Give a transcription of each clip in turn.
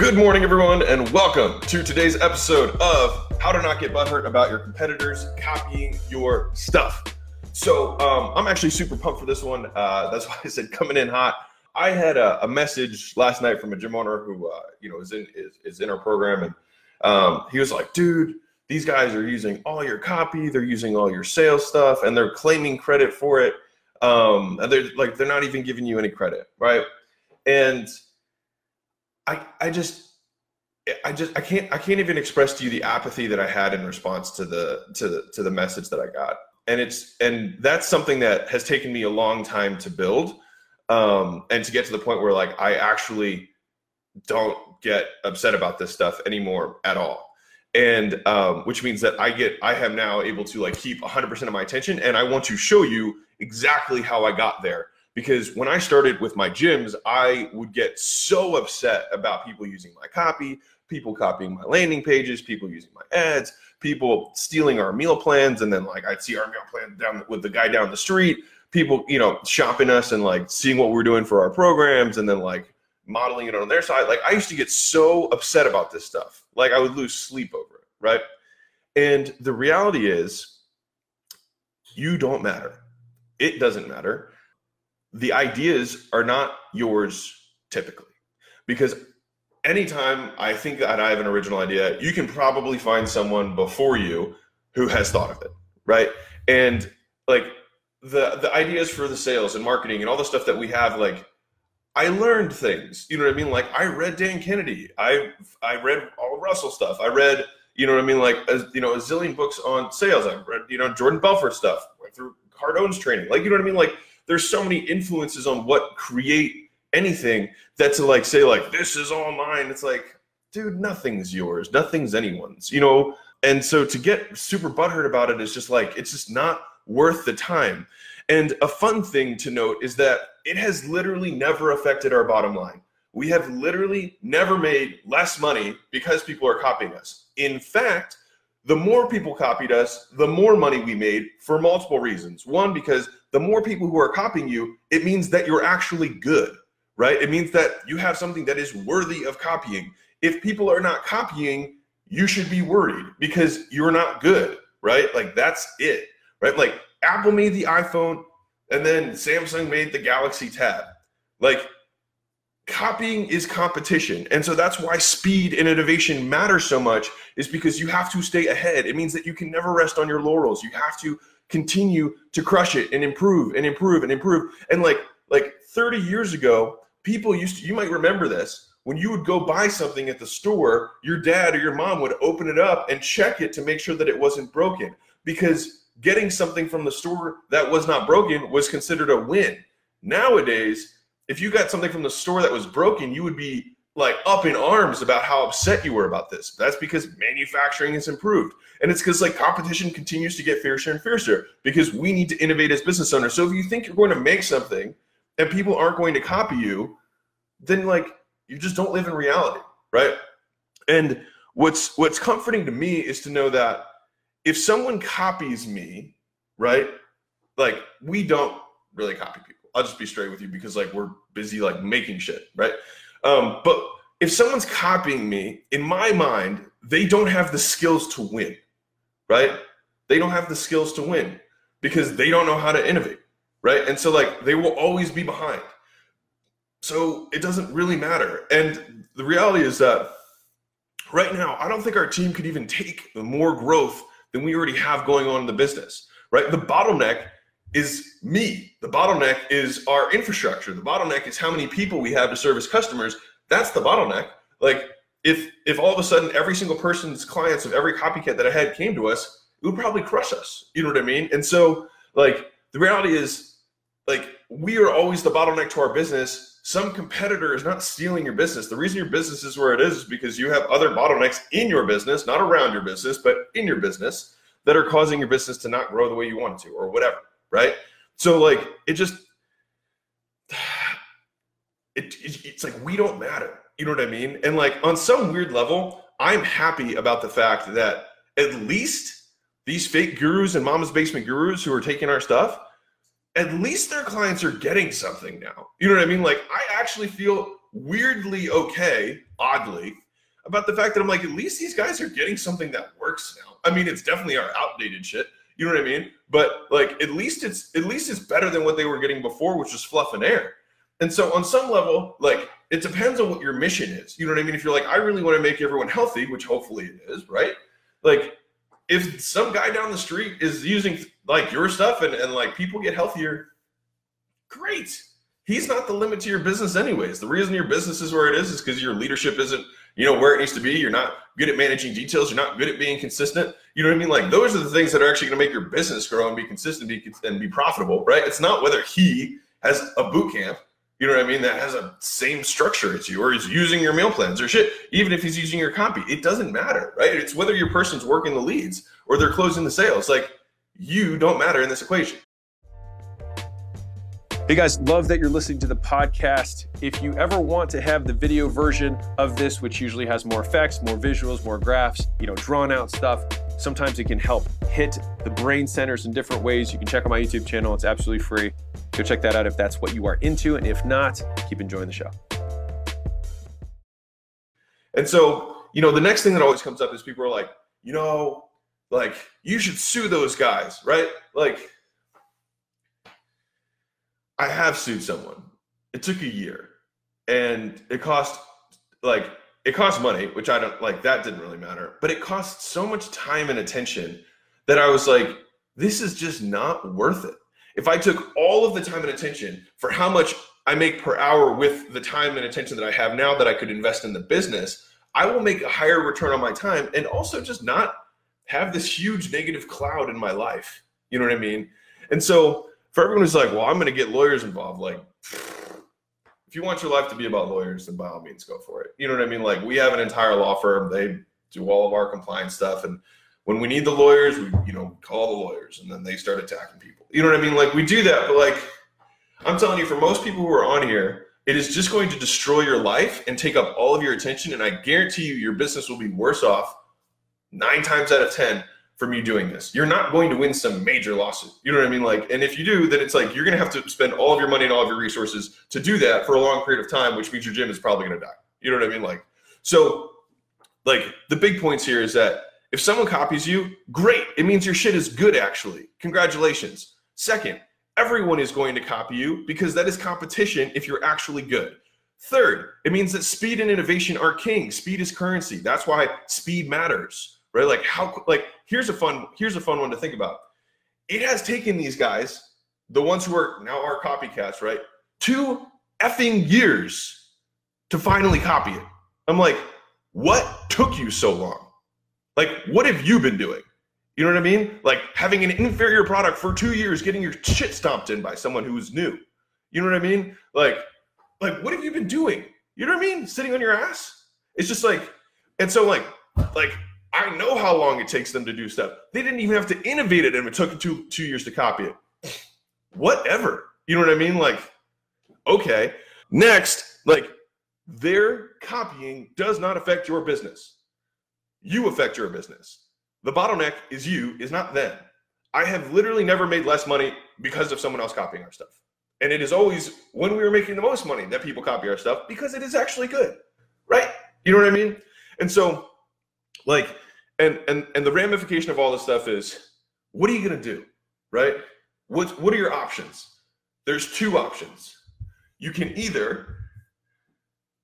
Good morning, everyone, and welcome to today's episode of How to Not Get Butthurt About Your Competitors Copying Your Stuff. So, um, I'm actually super pumped for this one. Uh, that's why I said coming in hot. I had a, a message last night from a gym owner who, uh, you know, is in is, is in our program, and um, he was like, "Dude, these guys are using all your copy, they're using all your sales stuff, and they're claiming credit for it. Um, and they're like, they're not even giving you any credit, right?" And I I just I just I can't I can't even express to you the apathy that I had in response to the to the to the message that I got. And it's and that's something that has taken me a long time to build. Um, and to get to the point where like I actually don't get upset about this stuff anymore at all. And um, which means that I get I am now able to like keep 100% of my attention and I want to show you exactly how I got there because when I started with my gyms, I would get so upset about people using my copy, people copying my landing pages, people using my ads, people stealing our meal plans, and then like I'd see our meal plan down with the guy down the street, people you know shopping us and like seeing what we're doing for our programs, and then like modeling it on their side. Like I used to get so upset about this stuff, like I would lose sleep over it, right? And the reality is, you don't matter. It doesn't matter the ideas are not yours typically because anytime I think that I have an original idea, you can probably find someone before you who has thought of it, right? And like the the ideas for the sales and marketing and all the stuff that we have, like I learned things. You know what I mean? Like I read Dan Kennedy. I I read all Russell stuff. I read, you know what I mean? Like a, you know a zillion books on sales. I read you know Jordan Belfort stuff. Went through Cardone's training. Like you know what I mean? Like there's so many influences on what create anything that to like say like this is all mine. It's like dude nothing's yours. Nothing's anyone's you know? And so to get super butthurt about it is just like it's just not worth the time. And a fun thing to note is that it has literally never affected our bottom line. We have literally never made less money because people are copying us. In fact the more people copied us, the more money we made for multiple reasons. One, because the more people who are copying you, it means that you're actually good, right? It means that you have something that is worthy of copying. If people are not copying, you should be worried because you're not good, right? Like that's it, right? Like Apple made the iPhone and then Samsung made the Galaxy Tab. Like copying is competition and so that's why speed and innovation matter so much is because you have to stay ahead it means that you can never rest on your laurels you have to continue to crush it and improve and improve and improve. And like like 30 years ago people used to you might remember this when you would go buy something at the store your dad or your mom would open it up and check it to make sure that it wasn't broken. Because getting something from the store that was not broken was considered a win. Nowadays if you got something from the store that was broken, you would be like up in arms about how upset you were about this. That's because manufacturing has improved. And it's because like competition continues to get fiercer and fiercer because we need to innovate as business owners. So if you think you're going to make something and people aren't going to copy you, then like you just don't live in reality, right? And what's what's comforting to me is to know that if someone copies me, right? Like we don't really copy people. I'll just be straight with you because like we're busy like making shit, right? Um, but if someone's copying me, in my mind, they don't have the skills to win, right? They don't have the skills to win because they don't know how to innovate, right? And so like they will always be behind. So it doesn't really matter. And the reality is that right now, I don't think our team could even take more growth than we already have going on in the business, right? The bottleneck is me. The bottleneck is our infrastructure. The bottleneck is how many people we have to service customers. That's the bottleneck. Like if if all of a sudden every single person's clients of every copycat that I had came to us, it would probably crush us. You know what I mean? And so like the reality is like we are always the bottleneck to our business. Some competitor is not stealing your business. The reason your business is where it is is because you have other bottlenecks in your business, not around your business, but in your business that are causing your business to not grow the way you want it to or whatever right? So like it just it, it, it's like we don't matter. You know what I mean? And like on some weird level, I'm happy about the fact that at least these fake gurus and mama's basement gurus who are taking our stuff, at least their clients are getting something now. You know what I mean? Like I actually feel weirdly okay, oddly, about the fact that I'm like, at least these guys are getting something that works now. I mean, it's definitely our outdated shit. You know what I mean? But like, at least it's at least it's better than what they were getting before, which was fluff and air. And so, on some level, like it depends on what your mission is. You know what I mean? If you're like, I really want to make everyone healthy, which hopefully it is, right? Like, if some guy down the street is using like your stuff and, and like people get healthier, great. He's not the limit to your business, anyways. The reason your business is where it is is because your leadership isn't, you know, where it needs to be. You're not good at managing details. You're not good at being consistent. You know what I mean? Like those are the things that are actually going to make your business grow and be consistent and be profitable, right? It's not whether he has a boot camp you know what I mean? That has a same structure as you, or he's using your meal plans or shit. Even if he's using your copy, it doesn't matter, right? It's whether your person's working the leads or they're closing the sales. Like you don't matter in this equation. Hey guys, love that you're listening to the podcast. If you ever want to have the video version of this, which usually has more effects, more visuals, more graphs, you know, drawn out stuff, sometimes it can help hit the brain centers in different ways. You can check out my YouTube channel, it's absolutely free. Go check that out if that's what you are into. And if not, keep enjoying the show. And so, you know, the next thing that always comes up is people are like, you know, like you should sue those guys, right? Like, I have sued someone. It took a year and it cost like it cost money, which I don't like that didn't really matter, but it cost so much time and attention that I was like, this is just not worth it. If I took all of the time and attention for how much I make per hour with the time and attention that I have now that I could invest in the business, I will make a higher return on my time and also just not have this huge negative cloud in my life. You know what I mean? And so for everyone who's like, well, I'm going to get lawyers involved, like, if you want your life to be about lawyers, then by all means go for it. You know what I mean? Like we have an entire law firm. They do all of our compliance stuff. And when we need the lawyers, we, you know, call the lawyers and then they start attacking people. You know what I mean? Like we do that, but like I'm telling you, for most people who are on here, it is just going to destroy your life and take up all of your attention. And I guarantee you, your business will be worse off nine times out of 10 from you doing this. You're not going to win some major lawsuit. You know what I mean? Like, and if you do, then it's like you're going to have to spend all of your money and all of your resources to do that for a long period of time, which means your gym is probably going to die. You know what I mean? Like, so, like, the big points here is that if someone copies you, great. It means your shit is good, actually. Congratulations. Second, everyone is going to copy you because that is competition if you're actually good. Third, it means that speed and innovation are king. Speed is currency. That's why speed matters right? Like how like here's a fun here's a fun one to think about. It has taken these guys, the ones who are now our copycats, right? Two effing years to finally copy it. I'm like, what took you so long? Like, what have you been doing? You know what I mean? Like having an inferior product for two years, getting your shit stomped in by someone who's new. You know what I mean? Like, like what have you been doing? You know what I mean? Sitting on your ass? It's just like, and so like, like I know how long it takes them to do stuff. They didn't even have to innovate it, and it took two two years to copy it. Whatever. You know what I mean? Like, okay. Next, like their copying does not affect your business. You affect your business. The bottleneck is you, is not them. I have literally never made less money because of someone else copying our stuff. And it is always when we were making the most money that people copy our stuff because it is actually good. Right? You know what I mean? And so like, and and and the ramification of all this stuff is, what are you gonna do, right? What what are your options? There's two options. You can either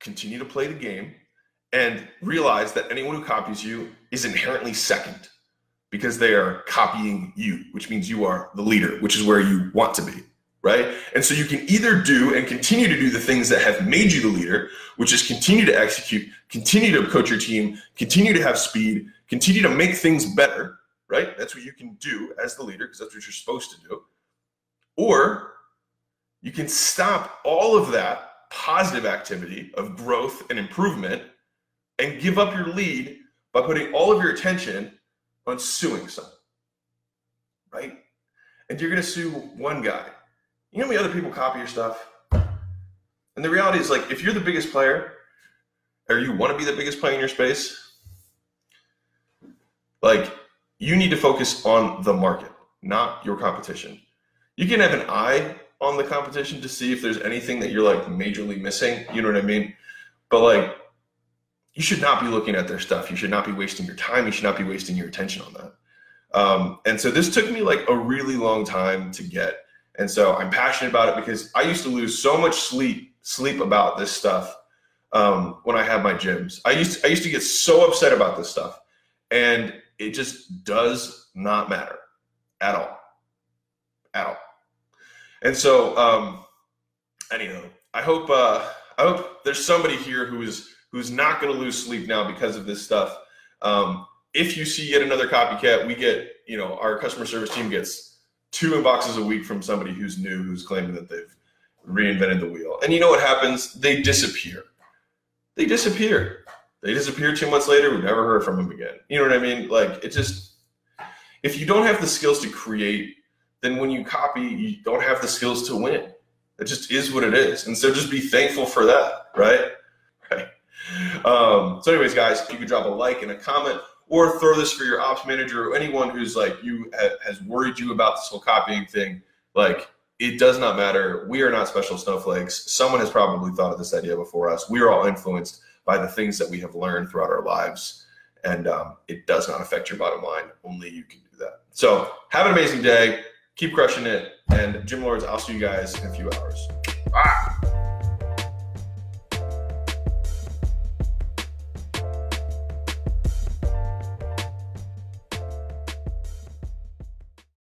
continue to play the game and realize that anyone who copies you is inherently second because they are copying you, which means you are the leader, which is where you want to be right? And so you can either do and continue to do the things that have made you the leader, which is continue to execute, continue to coach your team, continue to have speed, continue to make things better, right? That's what you can do as the leader because that's what you're supposed to do. Or you can stop all of that positive activity of growth and improvement and give up your lead by putting all of your attention on suing someone, right? And you're going to sue one guy you know how many other people copy your stuff? And the reality is, like, if you're the biggest player, or you want to be the biggest player in your space, like, you need to focus on the market, not your competition. You can have an eye on the competition to see if there's anything that you're like majorly missing. You know what I mean? But like, you should not be looking at their stuff. You should not be wasting your time. You should not be wasting your attention on that. Um, and so this took me like a really long time to get. And so I'm passionate about it because I used to lose so much sleep sleep about this stuff um, when I had my gyms. I used to, I used to get so upset about this stuff, and it just does not matter at all, at all. And so, um, anyhow, I hope uh, I hope there's somebody here who is who's not going to lose sleep now because of this stuff. Um, if you see yet another copycat, we get you know our customer service team gets two inboxes a week from somebody who's new who's claiming that they've reinvented the wheel. And you know what happens? They disappear. They disappear. They disappear two months later. We've never heard from them again. You know what I mean? Like it just if you don't have the skills to create, then when you copy, you don't have the skills to win. It just is what it is. And so just be thankful for that, right? Right. Um, so, anyways, guys, if you could drop a like and a comment or throw this for your ops manager or anyone who's like you has worried you about this whole copying thing, like it does not matter. We are not special snowflakes. Someone has probably thought of this idea before us. We are all influenced by the things that we have learned throughout our lives. And um, it does not affect your bottom line. Only you can do that. So have an amazing day. Keep crushing it. And Gym Lords, I'll see you guys in a few hours. Ah!